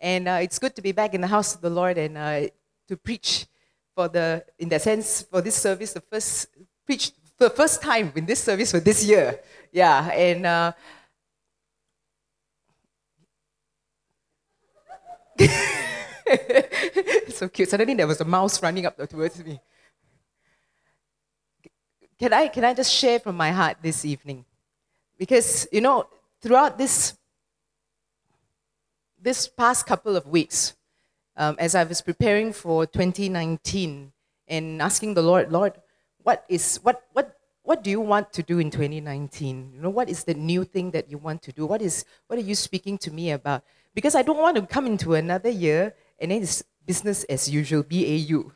And uh, it's good to be back in the house of the Lord and uh, to preach for the, in that sense, for this service, the first, preach for the first time in this service for this year. Yeah, and uh, so cute. Suddenly there was a mouse running up towards me. Can I, can I just share from my heart this evening? Because, you know, throughout this, this past couple of weeks, um, as I was preparing for 2019 and asking the Lord, Lord, what is what what what do you want to do in 2019? You know, what is the new thing that you want to do? What is what are you speaking to me about? Because I don't want to come into another year and then it's business as usual, BAU.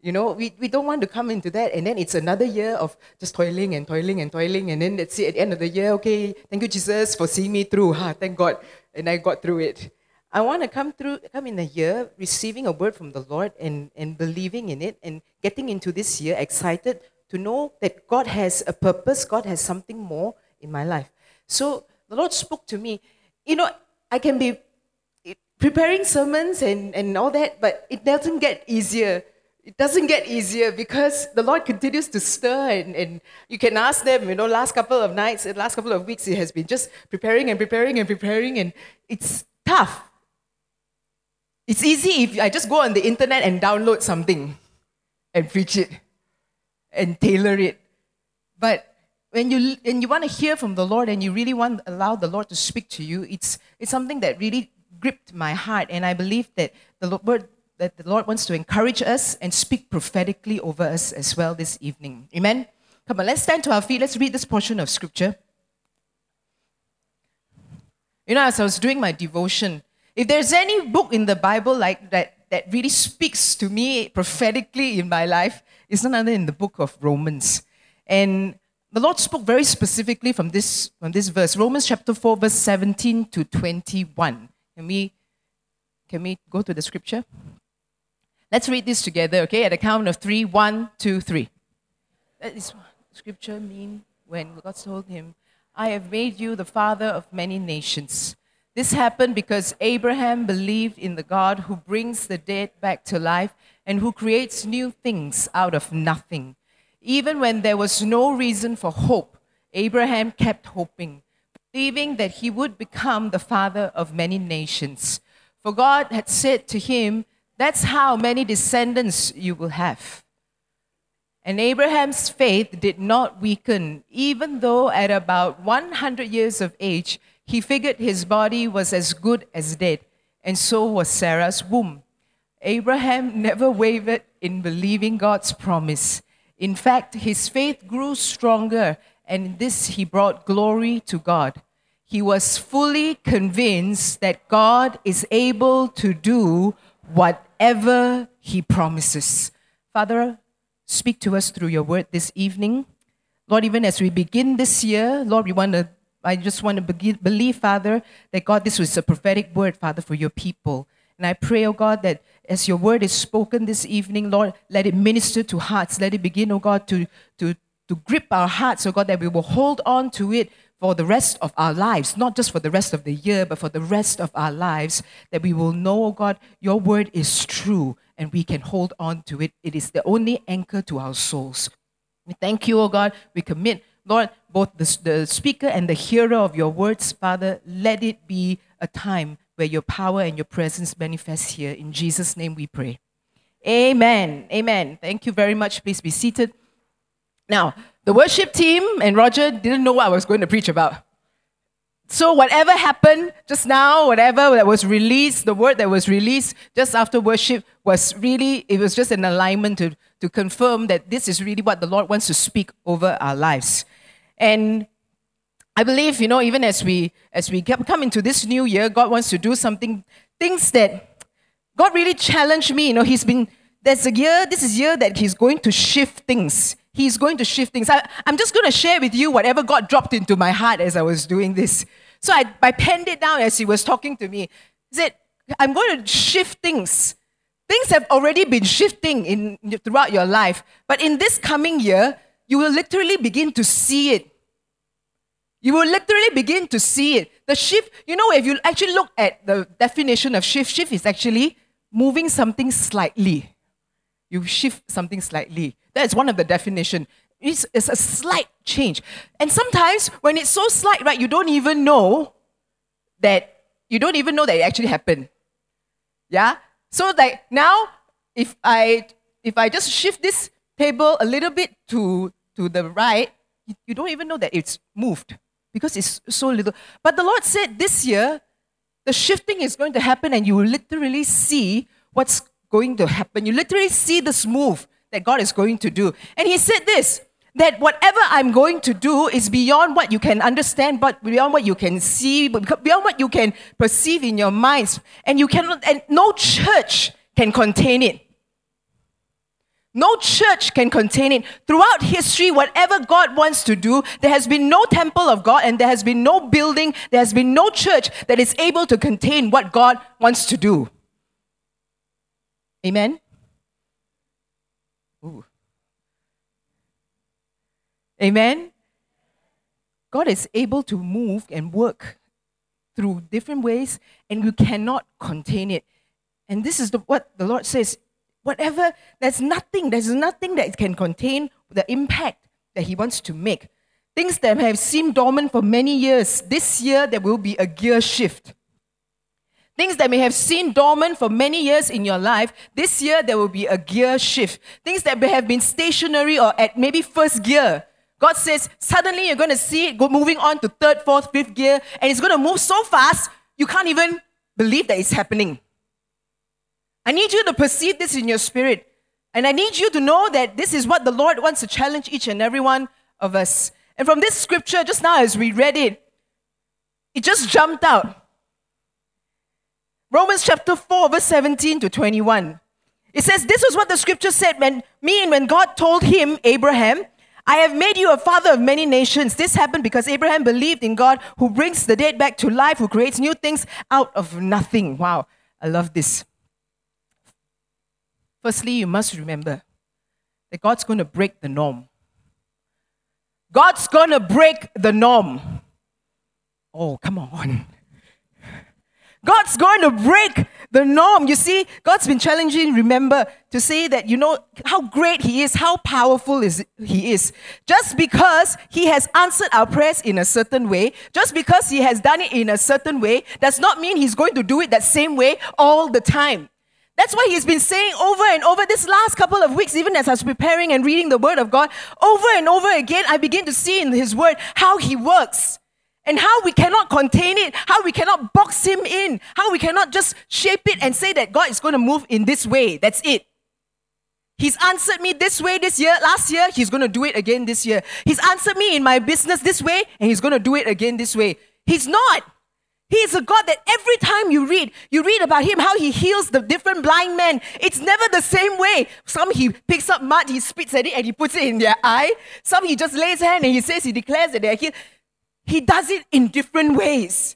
You know, we, we don't want to come into that and then it's another year of just toiling and toiling and toiling and then let's see at the end of the year, okay, thank you Jesus for seeing me through. Ha, thank God. And I got through it. I want to come through, come in a year receiving a word from the Lord and, and believing in it and getting into this year excited to know that God has a purpose, God has something more in my life. So the Lord spoke to me. You know, I can be preparing sermons and, and all that, but it doesn't get easier. It doesn't get easier because the Lord continues to stir, and, and you can ask them, you know, last couple of nights, uh, last couple of weeks, He has been just preparing and preparing and preparing, and it's tough. It's easy if I just go on the internet and download something and preach it and tailor it. But when you and you want to hear from the Lord and you really want to allow the Lord to speak to you, it's it's something that really gripped my heart, and I believe that the word that the Lord wants to encourage us and speak prophetically over us as well this evening. Amen. Come on, let's stand to our feet. Let's read this portion of scripture. You know, as I was doing my devotion, if there's any book in the Bible like that that really speaks to me prophetically in my life, it's none other than the book of Romans. And the Lord spoke very specifically from this, from this verse, Romans chapter 4, verse 17 to 21. Can we, can we go to the scripture? Let's read this together, okay? At the count of three, one, two, three. That is what scripture mean when God told him, I have made you the father of many nations. This happened because Abraham believed in the God who brings the dead back to life and who creates new things out of nothing. Even when there was no reason for hope, Abraham kept hoping, believing that he would become the father of many nations. For God had said to him, That's how many descendants you will have. And Abraham's faith did not weaken, even though at about 100 years of age, he figured his body was as good as dead, and so was Sarah's womb. Abraham never wavered in believing God's promise. In fact, his faith grew stronger, and in this he brought glory to God. He was fully convinced that God is able to do whatever he promises. Father, speak to us through your word this evening. Lord, even as we begin this year, Lord, we want to I just want to believe, Father, that God, this was a prophetic word, Father, for your people. And I pray, oh God, that as your word is spoken this evening, Lord, let it minister to hearts. Let it begin, oh God, to, to, to grip our hearts, oh God, that we will hold on to it for the rest of our lives, not just for the rest of the year, but for the rest of our lives, that we will know, oh God, your word is true and we can hold on to it. It is the only anchor to our souls. We thank you, oh God. We commit, Lord, both the, the speaker and the hearer of your words, Father, let it be a time where your power and your presence manifest here. In Jesus' name we pray. Amen. Amen. Thank you very much. Please be seated. Now, the worship team and Roger didn't know what I was going to preach about. So, whatever happened just now, whatever that was released, the word that was released just after worship was really, it was just an alignment to, to confirm that this is really what the Lord wants to speak over our lives. And I believe, you know, even as we as we come into this new year, God wants to do something, things that God really challenged me. You know, He's been there's a year, this is year that He's going to shift things. He's going to shift things. I, am just going to share with you whatever God dropped into my heart as I was doing this. So I, I penned it down as He was talking to me. He said, I'm going to shift things. Things have already been shifting in, throughout your life. But in this coming year, you will literally begin to see it you will literally begin to see it. The shift, you know, if you actually look at the definition of shift, shift is actually moving something slightly. You shift something slightly. That's one of the definition. It's, it's a slight change. And sometimes when it's so slight, right, you don't even know that you don't even know that it actually happened. Yeah? So like now, if I if I just shift this table a little bit to to the right, you, you don't even know that it's moved because it's so little. But the Lord said this year, the shifting is going to happen, and you will literally see what's going to happen. You literally see this move that God is going to do. And He said this that whatever I'm going to do is beyond what you can understand, but beyond what you can see, beyond what you can perceive in your minds. And you cannot, and no church can contain it. No church can contain it. Throughout history, whatever God wants to do, there has been no temple of God and there has been no building, there has been no church that is able to contain what God wants to do. Amen? Ooh. Amen? God is able to move and work through different ways, and you cannot contain it. And this is the, what the Lord says whatever, there's nothing, there's nothing that can contain the impact that He wants to make. Things that have seemed dormant for many years, this year there will be a gear shift. Things that may have seemed dormant for many years in your life, this year there will be a gear shift. Things that may have been stationary or at maybe first gear, God says, suddenly you're going to see it moving on to third, fourth, fifth gear, and it's going to move so fast, you can't even believe that it's happening. I need you to perceive this in your spirit. And I need you to know that this is what the Lord wants to challenge each and every one of us. And from this scripture, just now as we read it, it just jumped out. Romans chapter 4, verse 17 to 21. It says, This was what the scripture said when me and when God told him, Abraham, I have made you a father of many nations. This happened because Abraham believed in God who brings the dead back to life, who creates new things out of nothing. Wow, I love this. Firstly, you must remember that God's going to break the norm. God's going to break the norm. Oh, come on. God's going to break the norm. You see, God's been challenging, remember, to say that, you know, how great He is, how powerful is He is. Just because He has answered our prayers in a certain way, just because He has done it in a certain way, does not mean He's going to do it that same way all the time. That's why he's been saying over and over this last couple of weeks, even as I was preparing and reading the word of God, over and over again, I begin to see in his word how he works and how we cannot contain it, how we cannot box him in, how we cannot just shape it and say that God is going to move in this way. That's it. He's answered me this way this year. Last year, he's going to do it again this year. He's answered me in my business this way, and he's going to do it again this way. He's not. He is a God that every time you read, you read about him, how he heals the different blind men. It's never the same way. Some he picks up mud, he spits at it, and he puts it in their eye. Some he just lays hand and he says, he declares that they're healed. He does it in different ways.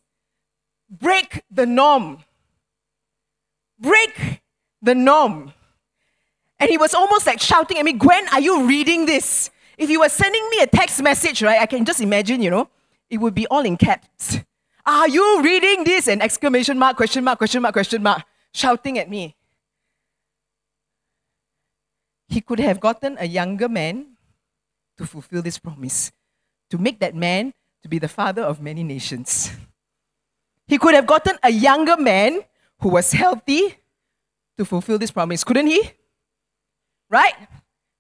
Break the norm. Break the norm. And he was almost like shouting at me, Gwen, are you reading this? If you were sending me a text message, right, I can just imagine, you know, it would be all in caps. Are you reading this? An exclamation mark, question mark, question mark, question mark, shouting at me. He could have gotten a younger man to fulfill this promise, to make that man to be the father of many nations. He could have gotten a younger man who was healthy to fulfill this promise, couldn't he? Right?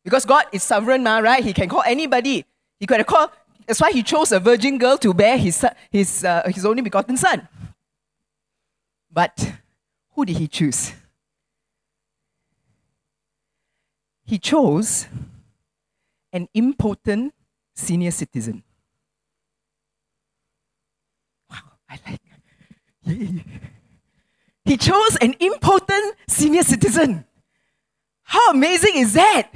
Because God is sovereign, ma, right? He can call anybody. He could have called, that's why he chose a virgin girl to bear his, his, uh, his only begotten son. But who did he choose? He chose an impotent senior citizen. I like. Yeah. He chose an impotent senior citizen. How amazing is that?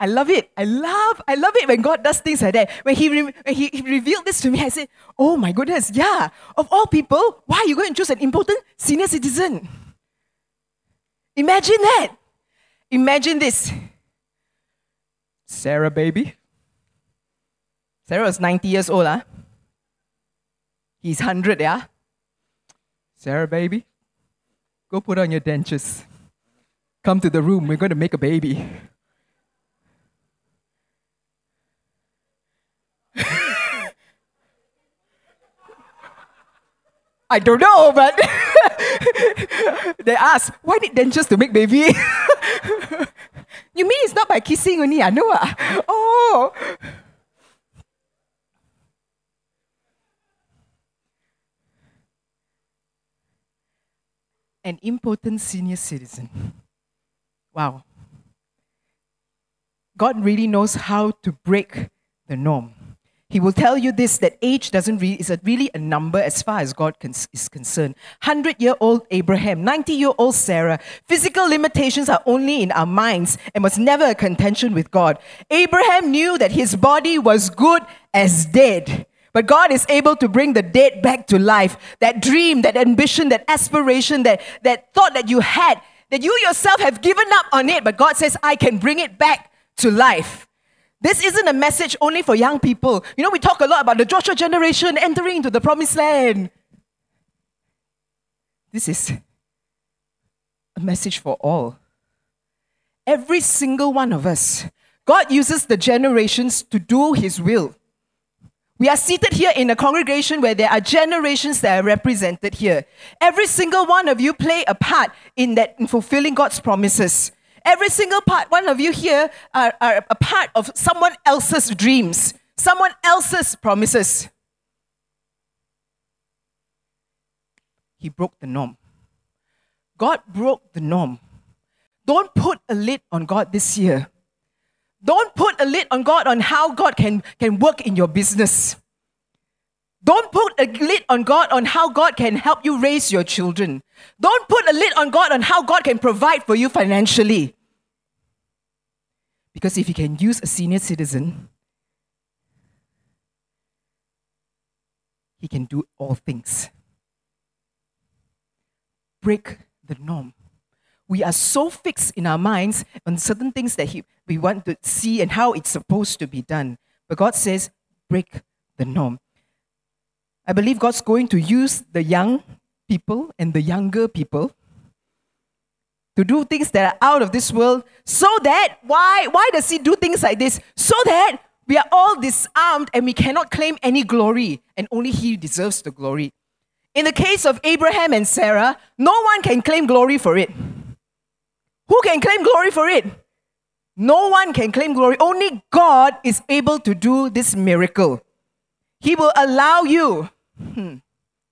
I love it. I love, I love it when God does things like that. When he, re- when he, he revealed this to me, I said, "Oh my goodness, yeah! Of all people, why are you going to choose an important senior citizen?" Imagine that. Imagine this. Sarah, baby. Sarah was 90 years old, huh? He's 100, yeah? Sarah, baby, go put on your dentures. Come to the room, we're going to make a baby. I don't know, but they ask, why need dentures to make baby? you mean it's not by kissing only? I know. Ah. Oh. An important senior citizen. Wow. God really knows how to break the norm. He will tell you this that age doesn't really, is a, really a number as far as God is concerned. 100 year old Abraham, 90 year old Sarah. Physical limitations are only in our minds and was never a contention with God. Abraham knew that his body was good as dead. But God is able to bring the dead back to life. That dream, that ambition, that aspiration, that, that thought that you had, that you yourself have given up on it, but God says, I can bring it back to life. This isn't a message only for young people. You know, we talk a lot about the Joshua generation entering into the promised land. This is a message for all. Every single one of us. God uses the generations to do His will. We are seated here in a congregation where there are generations that are represented here. Every single one of you play a part in that in fulfilling God's promises. Every single part, one of you here are, are a part of someone else's dreams, someone else's promises. He broke the norm. God broke the norm. Don't put a lid on God this year. Don't put a lid on God on how God can, can work in your business. Don't put a lid on God on how God can help you raise your children. Don't put a lid on God on how God can provide for you financially. Because if He can use a senior citizen, He can do all things. Break the norm. We are so fixed in our minds on certain things that he, we want to see and how it's supposed to be done. But God says, break the norm. I believe God's going to use the young people and the younger people to do things that are out of this world so that why why does he do things like this so that we are all disarmed and we cannot claim any glory and only he deserves the glory in the case of abraham and sarah no one can claim glory for it who can claim glory for it no one can claim glory only god is able to do this miracle he will allow you Hmm.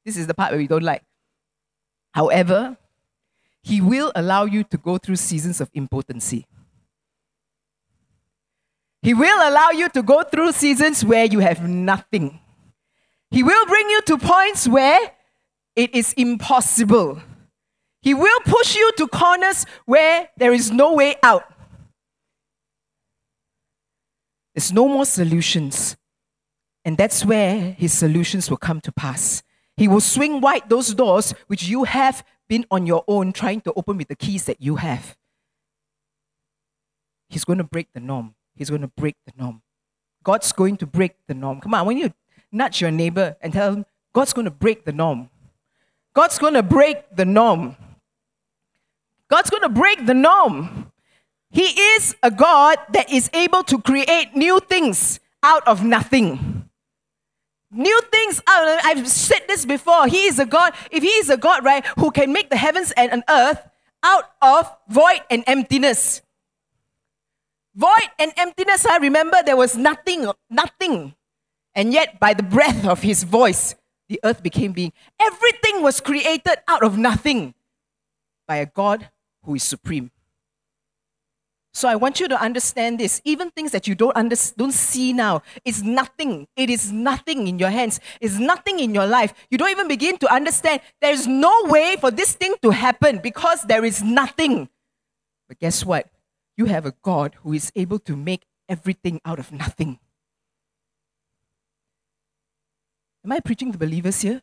This is the part where we don't like. However, He will allow you to go through seasons of impotency. He will allow you to go through seasons where you have nothing. He will bring you to points where it is impossible. He will push you to corners where there is no way out. There's no more solutions. And that's where his solutions will come to pass. He will swing wide those doors which you have been on your own trying to open with the keys that you have. He's going to break the norm. He's going to break the norm. God's going to break the norm. Come on, when you nudge your neighbor and tell him, God's going to break the norm. God's going to break the norm. God's going to break the norm. He is a God that is able to create new things out of nothing. New things out. I've said this before. He is a God. If He is a God, right, who can make the heavens and an earth out of void and emptiness. Void and emptiness, I remember there was nothing, nothing. And yet, by the breath of His voice, the earth became being. Everything was created out of nothing by a God who is supreme. So I want you to understand this. Even things that you don't, under, don't see now, is nothing. It is nothing in your hands. It's nothing in your life. You don't even begin to understand. There's no way for this thing to happen because there is nothing. But guess what? You have a God who is able to make everything out of nothing. Am I preaching to believers here?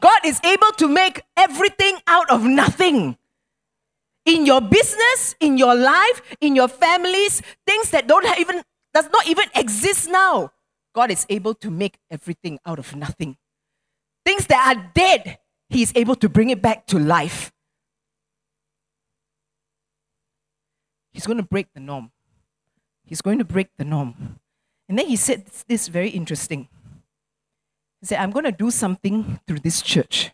God is able to make everything out of nothing in your business, in your life, in your families, things that don't even does not even exist now. God is able to make everything out of nothing. Things that are dead, He is able to bring it back to life. He's going to break the norm. He's going to break the norm. And then he said this very interesting. He said, I'm going to do something through this church.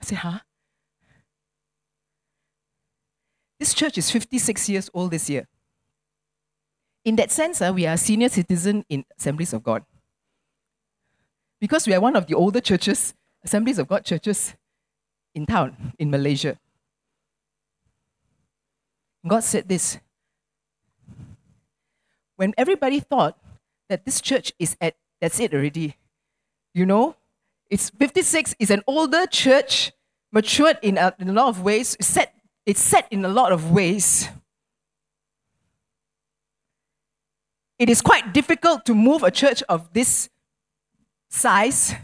I said, huh? This church is 56 years old this year. In that sense, uh, we are senior citizen in Assemblies of God. Because we are one of the older churches, Assemblies of God churches in town, in Malaysia. God said this when everybody thought that this church is at that's it already. You know, it's 56 is an older church, matured in a, in a lot of ways, it's set, it's set in a lot of ways. It is quite difficult to move a church of this size.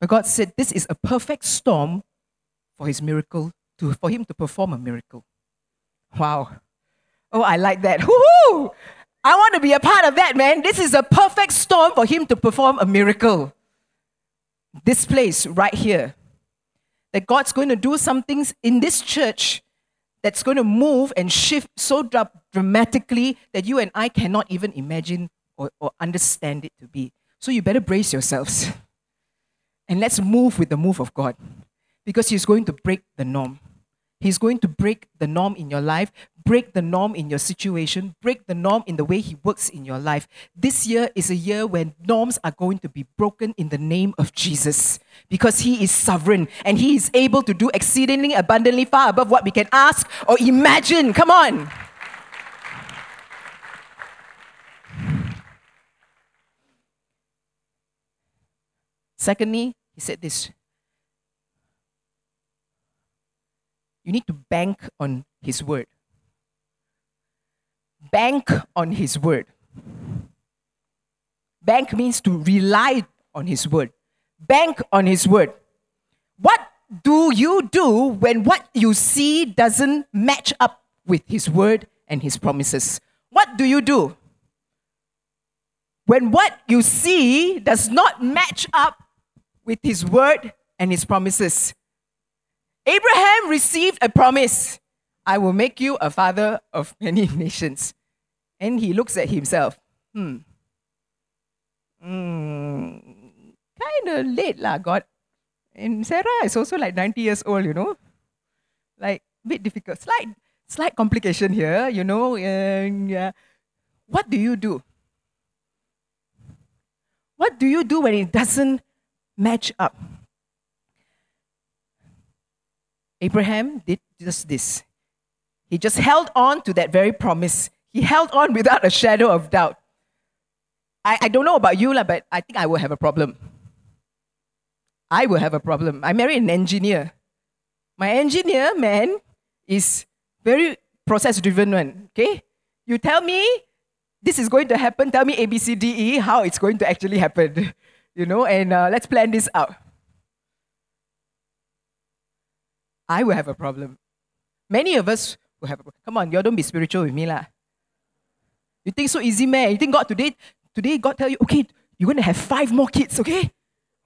But God said this is a perfect storm for his miracle, to, for him to perform a miracle. Wow. Oh, I like that. I want to be a part of that, man. This is a perfect storm for him to perform a miracle. This place right here. That God's going to do some things in this church that's going to move and shift so dramatically that you and I cannot even imagine or, or understand it to be. So you better brace yourselves. And let's move with the move of God because He's going to break the norm. He's going to break the norm in your life, break the norm in your situation, break the norm in the way He works in your life. This year is a year when norms are going to be broken in the name of Jesus because He is sovereign and He is able to do exceedingly abundantly far above what we can ask or imagine. Come on. Secondly, He said this You need to bank on His word. Bank on His word. Bank means to rely on His word. Bank on His word. What do you do when what you see doesn't match up with His word and His promises? What do you do? When what you see does not match up with His word and His promises. Abraham received a promise I will make you a father of many nations. And he looks at himself. Hmm. Mm, kind of late, lah, God. And Sarah is also like 90 years old, you know. Like, bit difficult. Slight, slight complication here, you know. And, uh, what do you do? What do you do when it doesn't match up? Abraham did just this. He just held on to that very promise. He held on without a shadow of doubt. I, I don't know about you, but I think I will have a problem. I will have a problem. I married an engineer. My engineer, man, is very process driven one. Okay? You tell me this is going to happen, tell me A, B, C, D, E, how it's going to actually happen. You know, and uh, let's plan this out. I will have a problem. Many of us have a problem. Come on, y'all don't be spiritual with me. lah. You think so easy, man? You think God today, today God tell you, okay, you're to have five more kids, okay?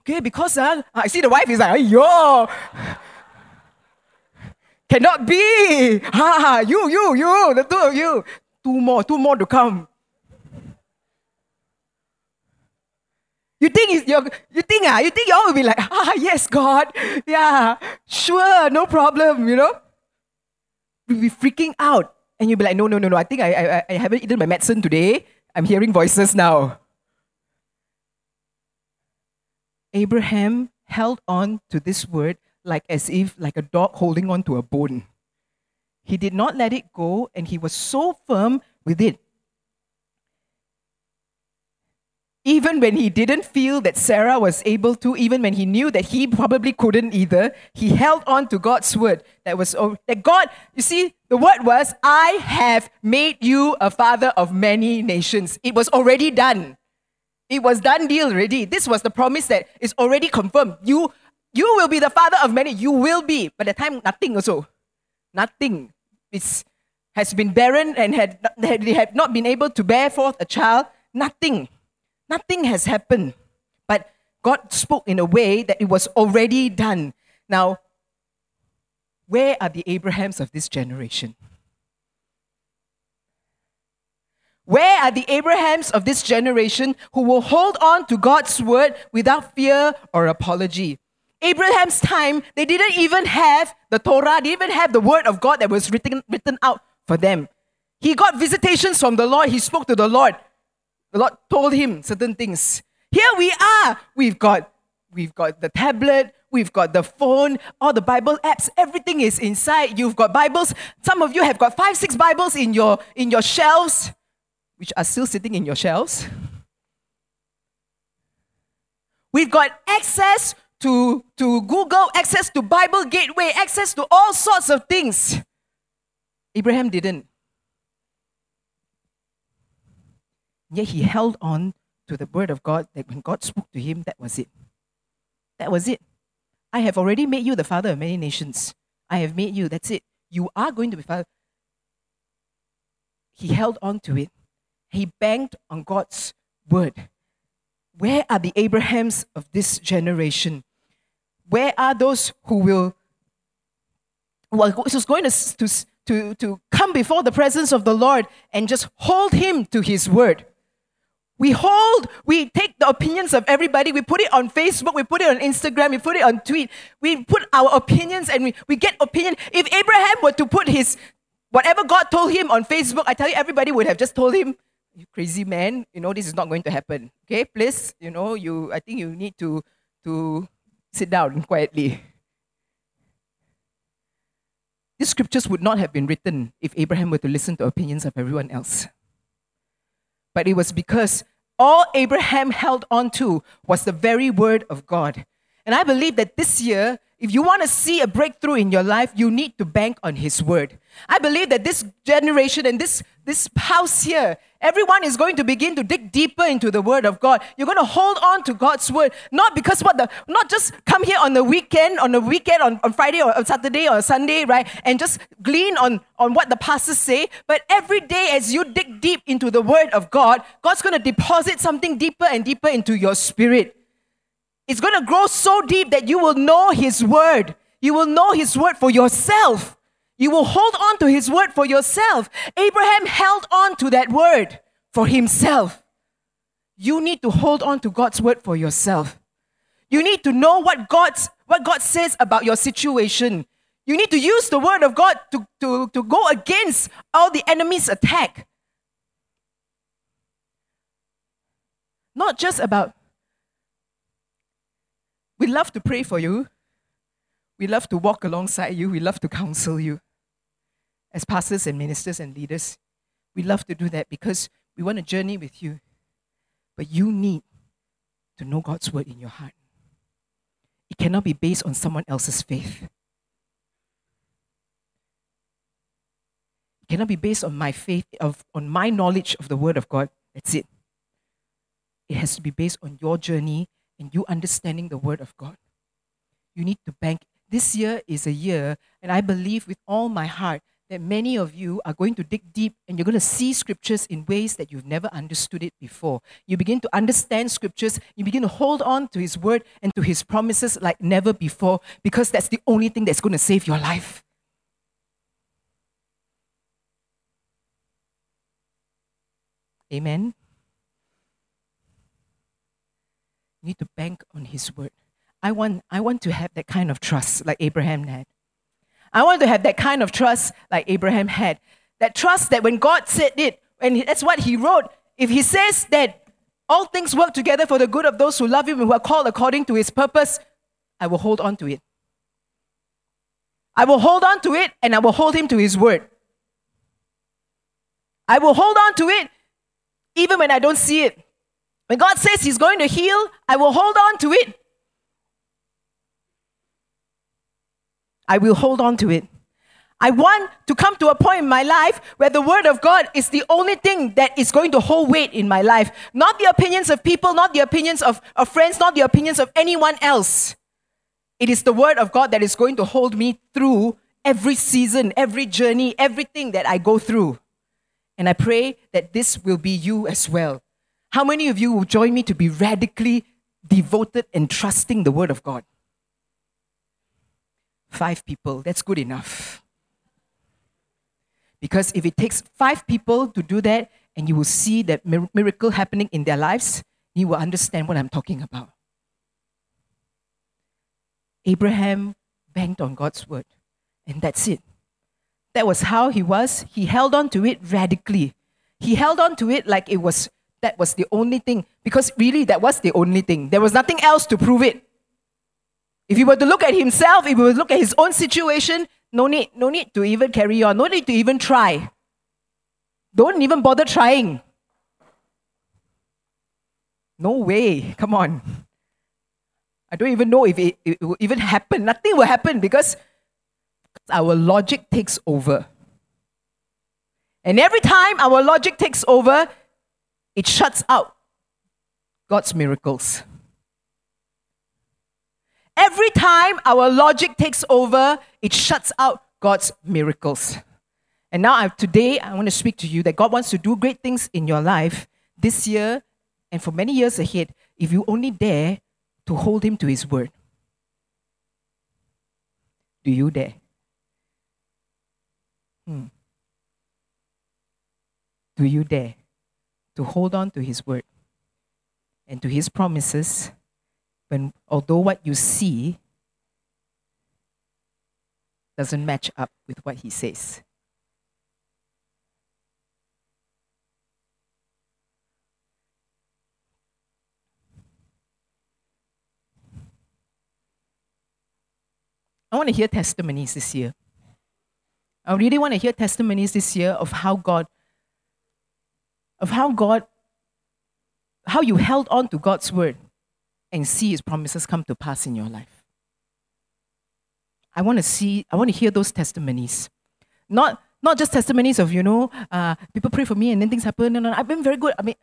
Okay, because uh, I see the wife is like, yo, cannot be. Ha, ha, you, you, you, the two of you. Two more, two more to come. You think you you think ah, you think y'all will be like, ah yes, God, yeah, sure, no problem, you know? You'll be freaking out. And you'll be like, no, no, no, no. I think I, I, I haven't eaten my medicine today. I'm hearing voices now. Abraham held on to this word like as if like a dog holding on to a bone. He did not let it go and he was so firm with it even when he didn't feel that Sarah was able to, even when he knew that he probably couldn't either, he held on to God's word. That was oh, that God, you see, the word was, I have made you a father of many nations. It was already done. It was done deal already. This was the promise that is already confirmed. You you will be the father of many. You will be. But the time, nothing also. Nothing. It's has been barren and had, they had not been able to bear forth a child. Nothing. Nothing has happened. But God spoke in a way that it was already done. Now, where are the Abrahams of this generation? Where are the Abrahams of this generation who will hold on to God's word without fear or apology? Abraham's time, they didn't even have the Torah, they didn't even have the word of God that was written, written out for them. He got visitations from the Lord, he spoke to the Lord. The Lord told him certain things. Here we are. We've got we've got the tablet, we've got the phone, all the Bible apps, everything is inside. You've got Bibles. Some of you have got five, six Bibles in your in your shelves, which are still sitting in your shelves. We've got access to, to Google, access to Bible Gateway, access to all sorts of things. Abraham didn't. Yet he held on to the word of God that when God spoke to him, that was it. That was it. I have already made you the father of many nations. I have made you. That's it. You are going to be father. He held on to it. He banked on God's word. Where are the Abrahams of this generation? Where are those who will who's going to, to, to come before the presence of the Lord and just hold him to his word? We hold, we take the opinions of everybody, we put it on Facebook, we put it on Instagram, we put it on tweet, we put our opinions and we, we get opinion. If Abraham were to put his whatever God told him on Facebook, I tell you, everybody would have just told him, You crazy man, you know, this is not going to happen. Okay, please, you know, you I think you need to to sit down quietly. These scriptures would not have been written if Abraham were to listen to opinions of everyone else. But it was because all Abraham held on to was the very word of God. And I believe that this year, if you want to see a breakthrough in your life, you need to bank on His word. I believe that this generation and this, this house here, everyone is going to begin to dig deeper into the word of God. You're going to hold on to God's word, not because what the, not just come here on the weekend, on the weekend, on, on Friday or on Saturday or Sunday, right? And just glean on, on what the pastors say, but every day as you dig deep into the word of God, God's going to deposit something deeper and deeper into your spirit. It's going to grow so deep that you will know His word. You will know His word for yourself. You will hold on to His word for yourself. Abraham held on to that word for himself. You need to hold on to God's word for yourself. You need to know what God's what God says about your situation. You need to use the word of God to, to, to go against all the enemy's attack. Not just about we love to pray for you. We love to walk alongside you. We love to counsel you. As pastors and ministers and leaders, we love to do that because we want to journey with you. But you need to know God's word in your heart. It cannot be based on someone else's faith. It cannot be based on my faith, of, on my knowledge of the word of God. That's it. It has to be based on your journey and you understanding the word of God. You need to bank. This year is a year, and I believe with all my heart that many of you are going to dig deep and you're going to see scriptures in ways that you've never understood it before. You begin to understand scriptures, you begin to hold on to His word and to His promises like never before because that's the only thing that's going to save your life. Amen. You need to bank on His word. I want, I want to have that kind of trust like Abraham had. I want to have that kind of trust like Abraham had. That trust that when God said it, and that's what he wrote, if he says that all things work together for the good of those who love him and who are called according to his purpose, I will hold on to it. I will hold on to it and I will hold him to his word. I will hold on to it even when I don't see it. When God says he's going to heal, I will hold on to it I will hold on to it. I want to come to a point in my life where the Word of God is the only thing that is going to hold weight in my life. Not the opinions of people, not the opinions of, of friends, not the opinions of anyone else. It is the Word of God that is going to hold me through every season, every journey, everything that I go through. And I pray that this will be you as well. How many of you will join me to be radically devoted and trusting the Word of God? Five people, that's good enough. Because if it takes five people to do that, and you will see that miracle happening in their lives, you will understand what I'm talking about. Abraham banked on God's word, and that's it. That was how he was. He held on to it radically. He held on to it like it was that was the only thing, because really that was the only thing. There was nothing else to prove it. If he were to look at himself, if he were to look at his own situation, no need, no need to even carry on, no need to even try. Don't even bother trying. No way. Come on. I don't even know if it, it will even happen. Nothing will happen because our logic takes over. And every time our logic takes over, it shuts out God's miracles. Every time our logic takes over, it shuts out God's miracles. And now, I, today, I want to speak to you that God wants to do great things in your life this year and for many years ahead if you only dare to hold Him to His word. Do you dare? Hmm. Do you dare to hold on to His word and to His promises when, although what you see doesn't match up with what He says? I want to hear testimonies this year. I really want to hear testimonies this year of how God, of how God, how you held on to God's word and see his promises come to pass in your life. I want to see, I want to hear those testimonies. Not, not just testimonies of, you know, uh, people pray for me and then things happen. No, no, I've been very good. I mean,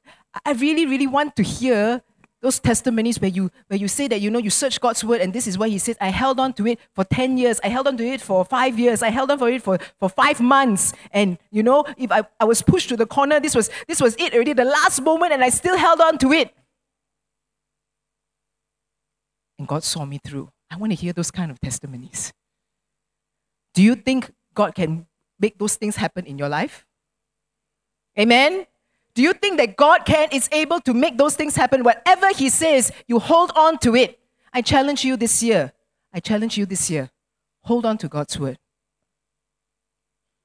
I really, really want to hear those testimonies where you where you say that you know you search God's word and this is what he says I held on to it for 10 years. I held on to it for 5 years. I held on for it for, for 5 months. And you know if I, I was pushed to the corner this was this was it already the last moment and I still held on to it. And God saw me through. I want to hear those kind of testimonies. Do you think God can make those things happen in your life? Amen do you think that God can is able to make those things happen? Whatever He says, you hold on to it. I challenge you this year. I challenge you this year. Hold on to God's word.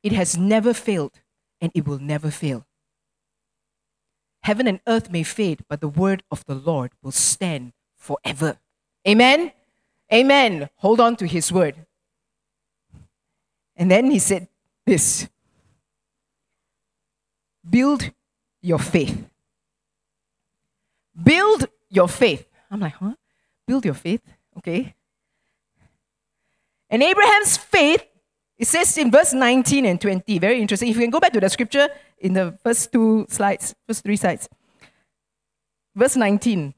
It has never failed and it will never fail. Heaven and earth may fade, but the word of the Lord will stand forever. Amen? Amen. Hold on to his word. And then he said this Build your faith. Build your faith. I'm like, huh? Build your faith? Okay. And Abraham's faith, it says in verse 19 and 20, very interesting. If you can go back to the scripture in the first two slides, first three slides. Verse 19.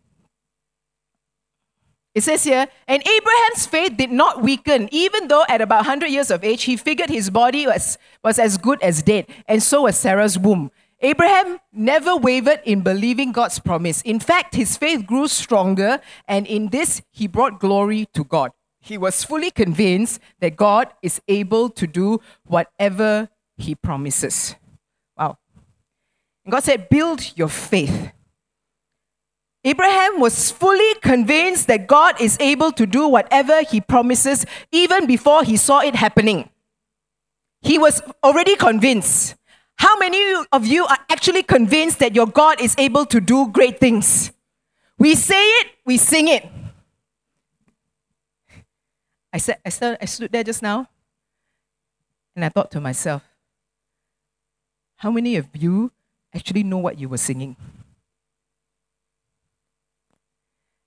It says here, and Abraham's faith did not weaken, even though at about 100 years of age, he figured his body was, was as good as dead, and so was Sarah's womb. Abraham never wavered in believing God's promise. In fact, his faith grew stronger, and in this, he brought glory to God. He was fully convinced that God is able to do whatever he promises. Wow. And God said, Build your faith. Abraham was fully convinced that God is able to do whatever he promises even before he saw it happening. He was already convinced. How many of you are actually convinced that your God is able to do great things? We say it, we sing it. I said, I, stood, I stood there just now and I thought to myself, how many of you actually know what you were singing?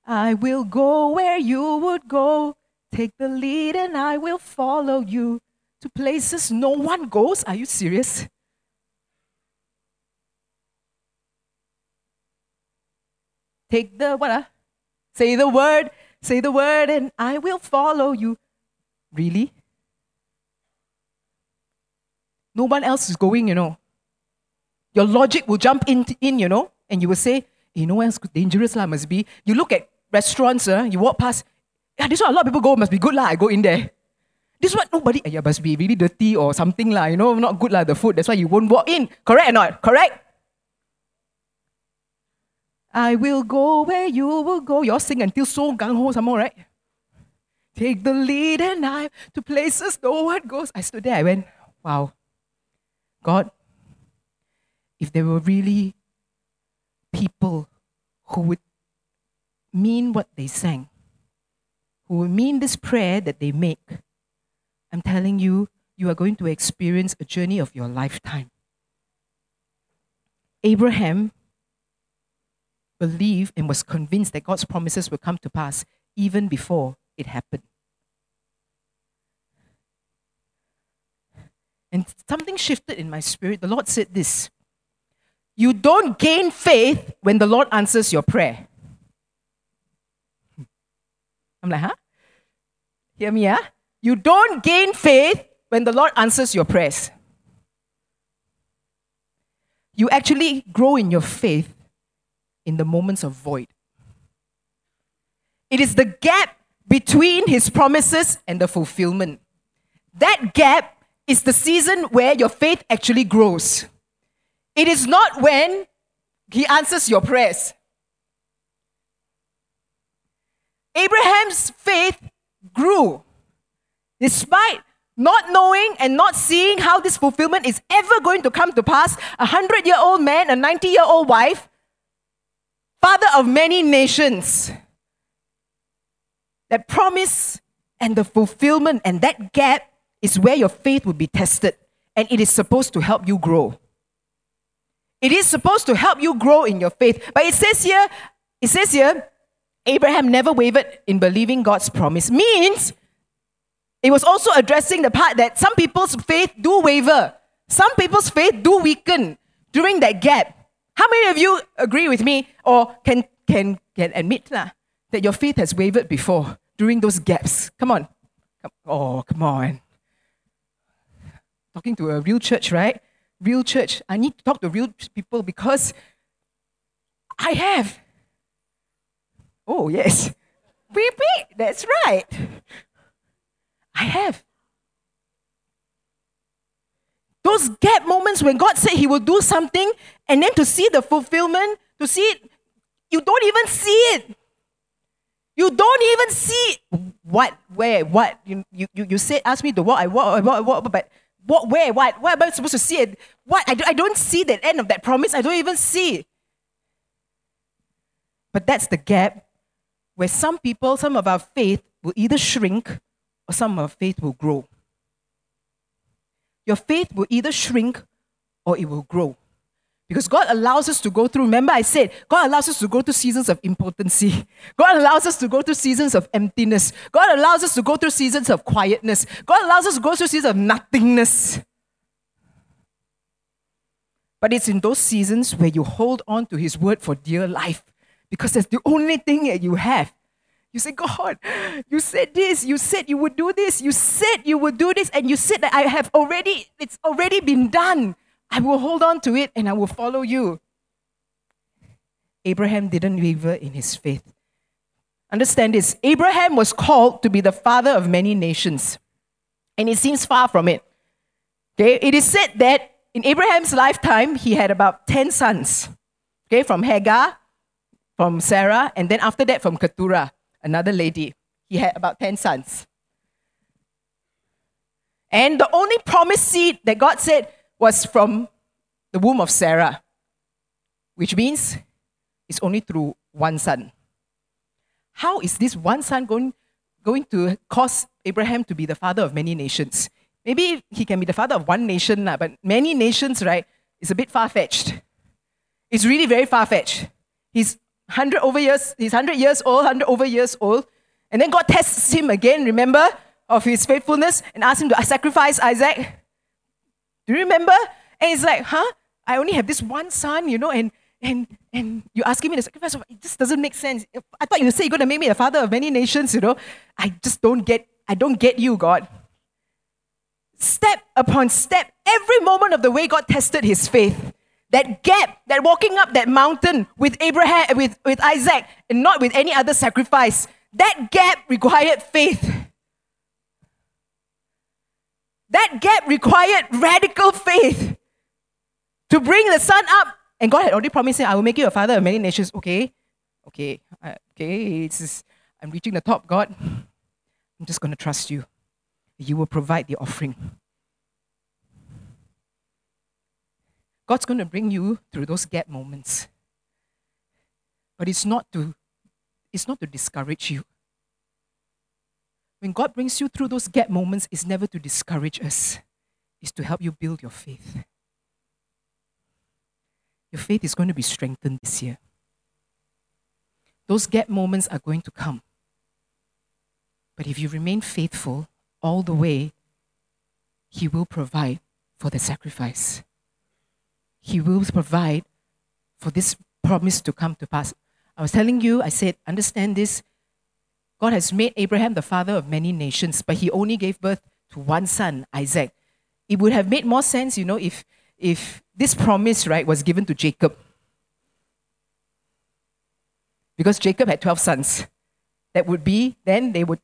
I will go where you would go, take the lead, and I will follow you to places no one goes. Are you serious? Take the what? Uh? Say the word, say the word, and I will follow you. Really? No one else is going, you know. Your logic will jump in, in, you know, and you will say, You know what's dangerous lah must be? You look at restaurants, uh, you walk past, yeah, this one a lot of people go, must be good lah, I go in there. This one nobody, yeah, must be really dirty or something lah, you know, not good lah, the food. That's why you won't walk in. Correct or not? Correct? I will go where you will go. You all sing until so gung ho some more, right? Take the lead and I to places no one goes. I stood there, I went, wow. God, if there were really people who would mean what they sang, who would mean this prayer that they make, I'm telling you, you are going to experience a journey of your lifetime. Abraham believed and was convinced that God's promises will come to pass even before it happened. And something shifted in my spirit. The Lord said this You don't gain faith when the Lord answers your prayer. I'm like, huh? Hear me, yeah? You don't gain faith when the Lord answers your prayers. You actually grow in your faith in the moments of void. It is the gap between his promises and the fulfillment. That gap is the season where your faith actually grows. It is not when he answers your prayers. Abraham's faith grew despite not knowing and not seeing how this fulfillment is ever going to come to pass. A hundred year old man, a 90 year old wife, father of many nations. That promise and the fulfillment and that gap is where your faith will be tested, and it is supposed to help you grow. It is supposed to help you grow in your faith. But it says here, it says here, Abraham never wavered in believing God's promise. Means it was also addressing the part that some people's faith do waver. Some people's faith do weaken during that gap. How many of you agree with me or can, can, can admit lah, that your faith has wavered before during those gaps? Come on. Oh, come on. Talking to a real church, right? Real church. I need to talk to real people because I have. Oh, yes. Repeat. That's right. I have. Those gap moments when God said He will do something, and then to see the fulfillment, to see it, you don't even see it. You don't even see what, where, what. You, you, you said, ask me to what I what, what, what, but what, where, what, what am I supposed to see it? What? I, do, I don't see the end of that promise. I don't even see. But that's the gap where some people, some of our faith will either shrink or some of our faith will grow. Your faith will either shrink or it will grow. Because God allows us to go through, remember I said, God allows us to go through seasons of impotency. God allows us to go through seasons of emptiness. God allows us to go through seasons of quietness. God allows us to go through seasons of nothingness. But it's in those seasons where you hold on to His word for dear life because that's the only thing that you have. You say, God, you said this, you said you would do this, you said you would do this, and you said that I have already, it's already been done. I will hold on to it and I will follow you. Abraham didn't waver in his faith. Understand this Abraham was called to be the father of many nations, and it seems far from it. Okay, it is said that in Abraham's lifetime, he had about 10 sons. Okay, from Hagar, from Sarah, and then after that, from Keturah, another lady. He had about 10 sons. And the only promised seed that God said, was from the womb of Sarah, which means it's only through one son. How is this one son going, going to cause Abraham to be the father of many nations? Maybe he can be the father of one nation, but many nations, right, is a bit far fetched. It's really very far fetched. He's 100 over years, he's 100 years old, 100 over years old. And then God tests him again, remember, of his faithfulness and asks him to sacrifice Isaac. Do you remember? And he's like, huh? I only have this one son, you know, and and and you asking me to sacrifice. It just doesn't make sense. I thought you say you're gonna make me the father of many nations, you know. I just don't get I don't get you, God. Step upon step, every moment of the way, God tested his faith. That gap, that walking up that mountain with Abraham, with, with Isaac, and not with any other sacrifice, that gap required faith. That gap required radical faith to bring the son up. And God had already promised him, I will make you a father of many nations. Okay, okay, uh, okay, it's I'm reaching the top, God. I'm just going to trust you. You will provide the offering. God's going to bring you through those gap moments. But it's not to it's not to discourage you. When God brings you through those gap moments, it's never to discourage us. It's to help you build your faith. Your faith is going to be strengthened this year. Those gap moments are going to come. But if you remain faithful all the way, He will provide for the sacrifice. He will provide for this promise to come to pass. I was telling you, I said, understand this. God has made Abraham the father of many nations, but he only gave birth to one son, Isaac. It would have made more sense, you know, if, if this promise, right, was given to Jacob. Because Jacob had 12 sons. That would be, then they would,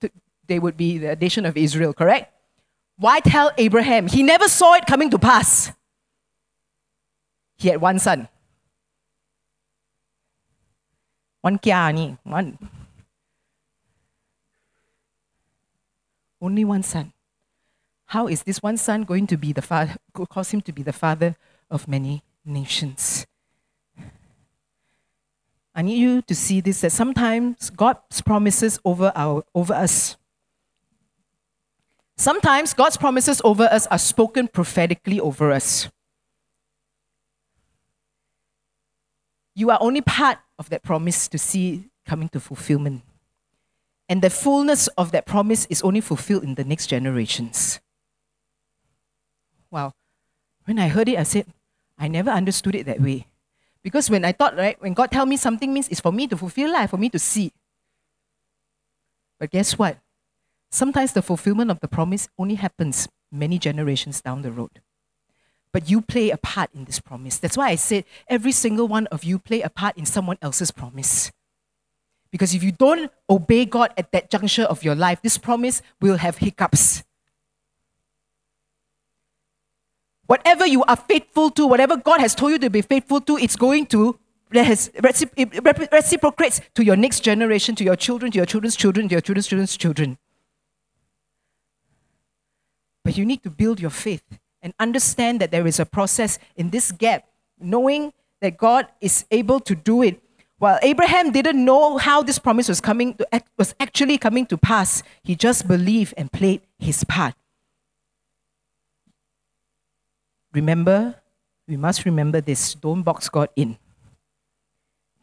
they would be the nation of Israel, correct? Why tell Abraham? He never saw it coming to pass. He had one son. One kia one. Only one son. How is this one son going to be the father, cause him to be the father of many nations? I need you to see this that sometimes God's promises over, our, over us. Sometimes God's promises over us are spoken prophetically over us. You are only part of that promise to see coming to fulfillment. And the fullness of that promise is only fulfilled in the next generations. Wow. When I heard it, I said, I never understood it that way. Because when I thought, right, when God tell me something means it's for me to fulfill life, for me to see. But guess what? Sometimes the fulfillment of the promise only happens many generations down the road. But you play a part in this promise. That's why I said every single one of you play a part in someone else's promise. Because if you don't obey God at that juncture of your life, this promise will have hiccups. Whatever you are faithful to, whatever God has told you to be faithful to, it's going to it reciprocates to your next generation, to your children, to your children's children, to your children's children's children. But you need to build your faith and understand that there is a process in this gap, knowing that God is able to do it while Abraham didn't know how this promise was coming to, was actually coming to pass, he just believed and played his part. Remember, we must remember this don't box God in.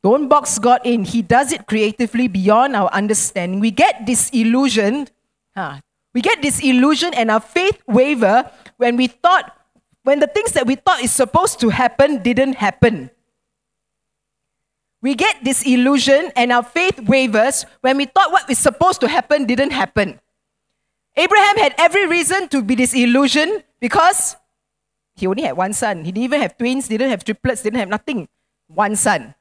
Don't box God in. He does it creatively beyond our understanding. We get disillusioned. Huh? We get disillusioned and our faith waver when we thought, when the things that we thought is supposed to happen didn't happen. We get disillusioned and our faith wavers when we thought what was supposed to happen didn't happen. Abraham had every reason to be disillusioned because he only had one son. He didn't even have twins, didn't have triplets, didn't have nothing. One son.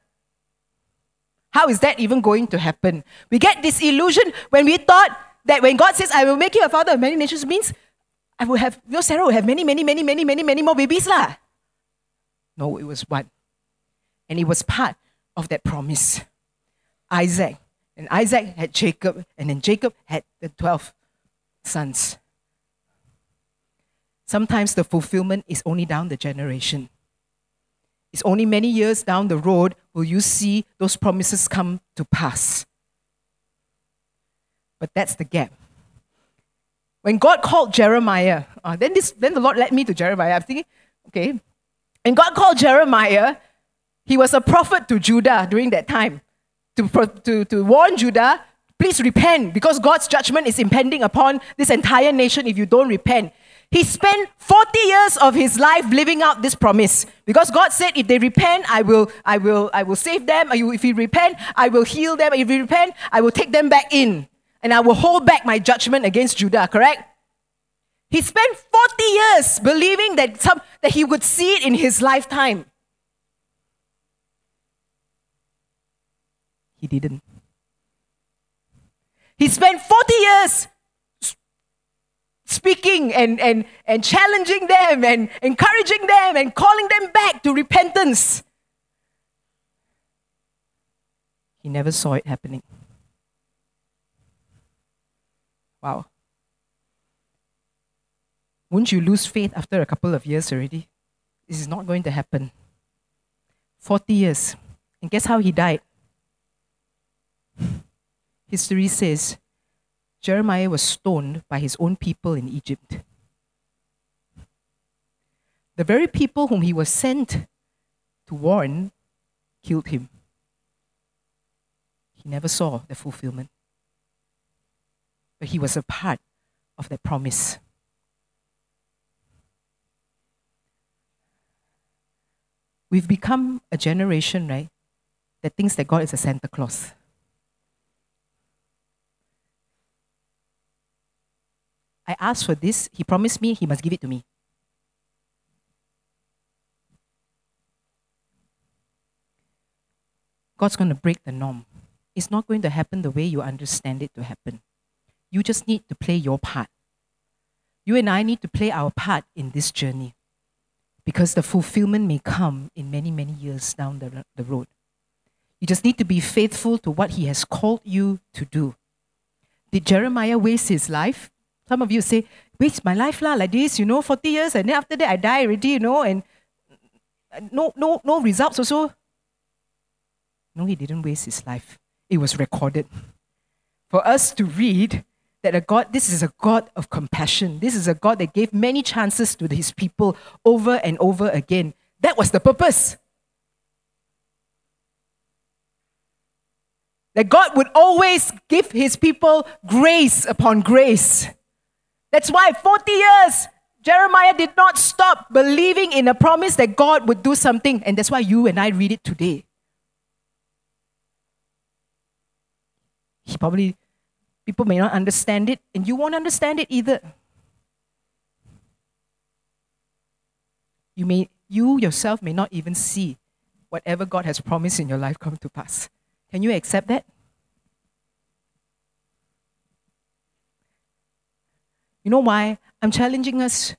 How is that even going to happen? We get disillusioned when we thought that when God says, I will make you a father of many nations, means I will have, you know, Sarah will have many, many, many, many, many, many more babies. Lah. No, it was one. And it was part of that promise. Isaac. And Isaac had Jacob, and then Jacob had the 12 sons. Sometimes the fulfillment is only down the generation. It's only many years down the road will you see those promises come to pass. But that's the gap. When God called Jeremiah, uh, then, this, then the Lord led me to Jeremiah. I'm thinking, okay. And God called Jeremiah he was a prophet to Judah during that time to, to, to warn Judah, please repent because God's judgment is impending upon this entire nation if you don't repent. He spent 40 years of his life living out this promise because God said, if they repent, I will, I will, I will save them. If you repent, I will heal them. If you repent, I will take them back in and I will hold back my judgment against Judah, correct? He spent 40 years believing that, some, that he would see it in his lifetime. He didn't. He spent 40 years speaking and, and, and challenging them and encouraging them and calling them back to repentance. He never saw it happening. Wow. Wouldn't you lose faith after a couple of years already? This is not going to happen. 40 years. And guess how he died? History says Jeremiah was stoned by his own people in Egypt. The very people whom he was sent to warn killed him. He never saw the fulfillment. But he was a part of that promise. We've become a generation, right, that thinks that God is a Santa Claus. I asked for this, he promised me he must give it to me. God's going to break the norm. It's not going to happen the way you understand it to happen. You just need to play your part. You and I need to play our part in this journey because the fulfillment may come in many, many years down the, the road. You just need to be faithful to what He has called you to do. Did Jeremiah waste his life? Some of you say, waste my life lah, like this, you know, 40 years, and then after that I die already, you know, and no, no, no results also. No, he didn't waste his life. It was recorded. For us to read that a God, this is a God of compassion. This is a God that gave many chances to his people over and over again. That was the purpose. That God would always give his people grace upon grace. That's why 40 years, Jeremiah did not stop believing in a promise that God would do something. And that's why you and I read it today. He probably, people may not understand it, and you won't understand it either. You, may, you yourself may not even see whatever God has promised in your life come to pass. Can you accept that? You know why? I'm challenging us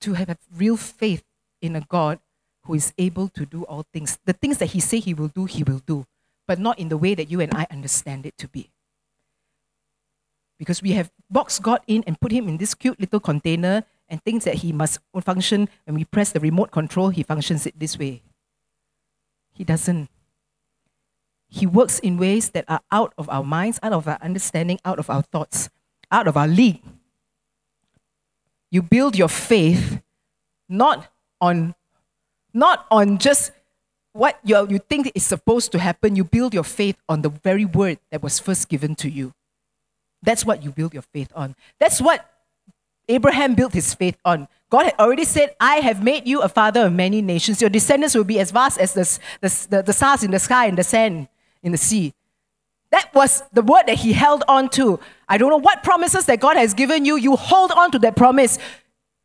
to have real faith in a God who is able to do all things. The things that He say He will do, He will do, but not in the way that you and I understand it to be. Because we have boxed God in and put Him in this cute little container and things that He must function. When we press the remote control, He functions it this way. He doesn't. He works in ways that are out of our minds, out of our understanding, out of our thoughts, out of our league you build your faith not on not on just what you, you think is supposed to happen you build your faith on the very word that was first given to you that's what you build your faith on that's what abraham built his faith on god had already said i have made you a father of many nations your descendants will be as vast as the, the, the, the stars in the sky and the sand in the sea that was the word that he held on to. I don't know what promises that God has given you. You hold on to that promise.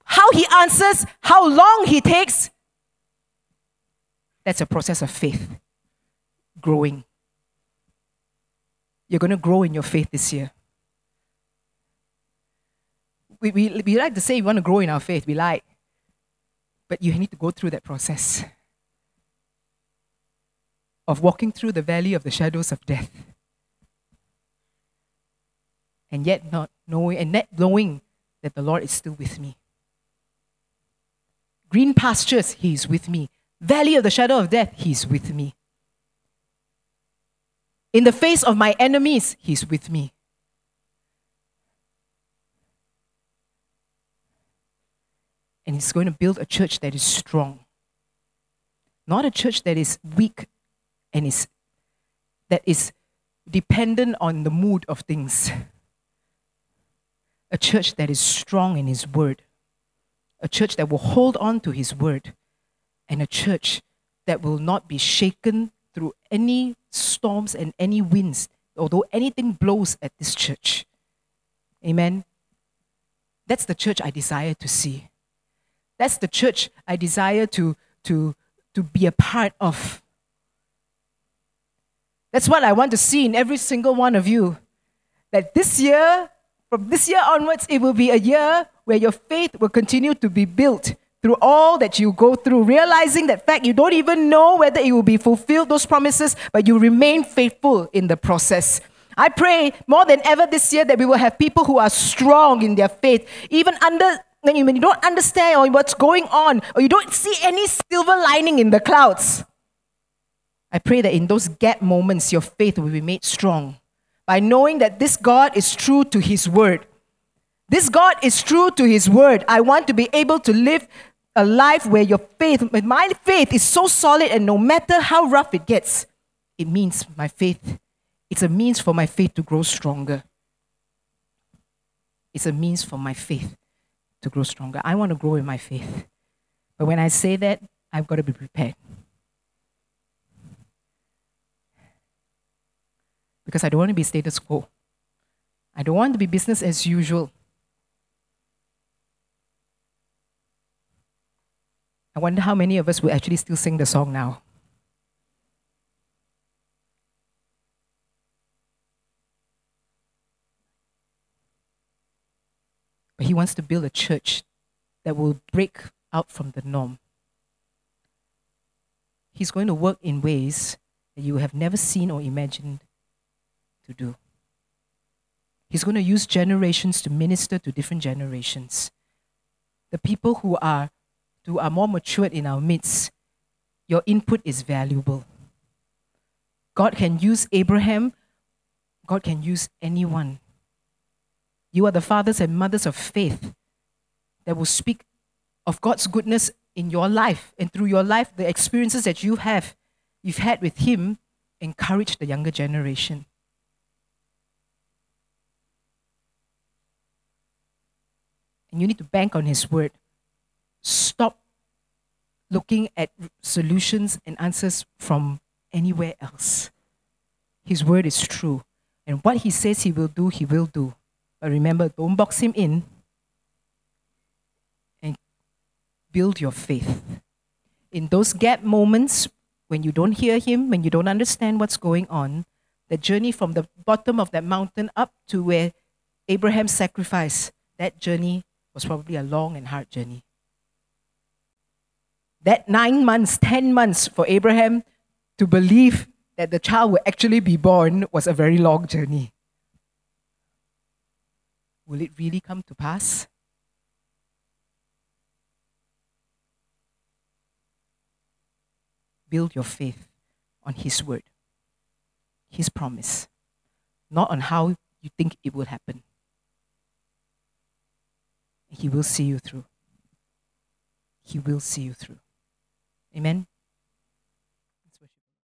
How he answers, how long he takes, that's a process of faith. Growing. You're going to grow in your faith this year. We, we, we like to say we want to grow in our faith. We like. But you need to go through that process of walking through the valley of the shadows of death and yet not knowing and not knowing that the Lord is still with me. Green pastures, He is with me. Valley of the shadow of death, He is with me. In the face of my enemies, He's with me. And He's going to build a church that is strong, not a church that is weak and is that is dependent on the mood of things a church that is strong in His word, a church that will hold on to His word, and a church that will not be shaken through any storms and any winds, although anything blows at this church. Amen. That's the church I desire to see. That's the church I desire to, to, to be a part of. That's what I want to see in every single one of you. That this year, from this year onwards, it will be a year where your faith will continue to be built through all that you go through, realizing that fact you don't even know whether it will be fulfilled, those promises, but you remain faithful in the process. I pray more than ever this year that we will have people who are strong in their faith, even under when you, when you don't understand or what's going on, or you don't see any silver lining in the clouds. I pray that in those gap moments, your faith will be made strong by knowing that this God is true to His word. This God is true to His word. I want to be able to live a life where your faith, my faith is so solid, and no matter how rough it gets, it means my faith, it's a means for my faith to grow stronger. It's a means for my faith to grow stronger. I want to grow in my faith. But when I say that, I've got to be prepared. Because I don't want to be status quo. I don't want to be business as usual. I wonder how many of us will actually still sing the song now. But he wants to build a church that will break out from the norm. He's going to work in ways that you have never seen or imagined to do. He's going to use generations to minister to different generations. The people who are who are more matured in our midst, your input is valuable. God can use Abraham, God can use anyone. You are the fathers and mothers of faith that will speak of God's goodness in your life and through your life, the experiences that you have, you've had with Him, encourage the younger generation. And you need to bank on His word. Stop looking at solutions and answers from anywhere else. His word is true. And what He says He will do, He will do. But remember, don't box Him in and build your faith. In those gap moments, when you don't hear Him, when you don't understand what's going on, the journey from the bottom of that mountain up to where Abraham sacrificed, that journey was probably a long and hard journey. That nine months, ten months for Abraham to believe that the child would actually be born was a very long journey. Will it really come to pass? Build your faith on His word, His promise, not on how you think it will happen. He will see you through. He will see you through. Amen.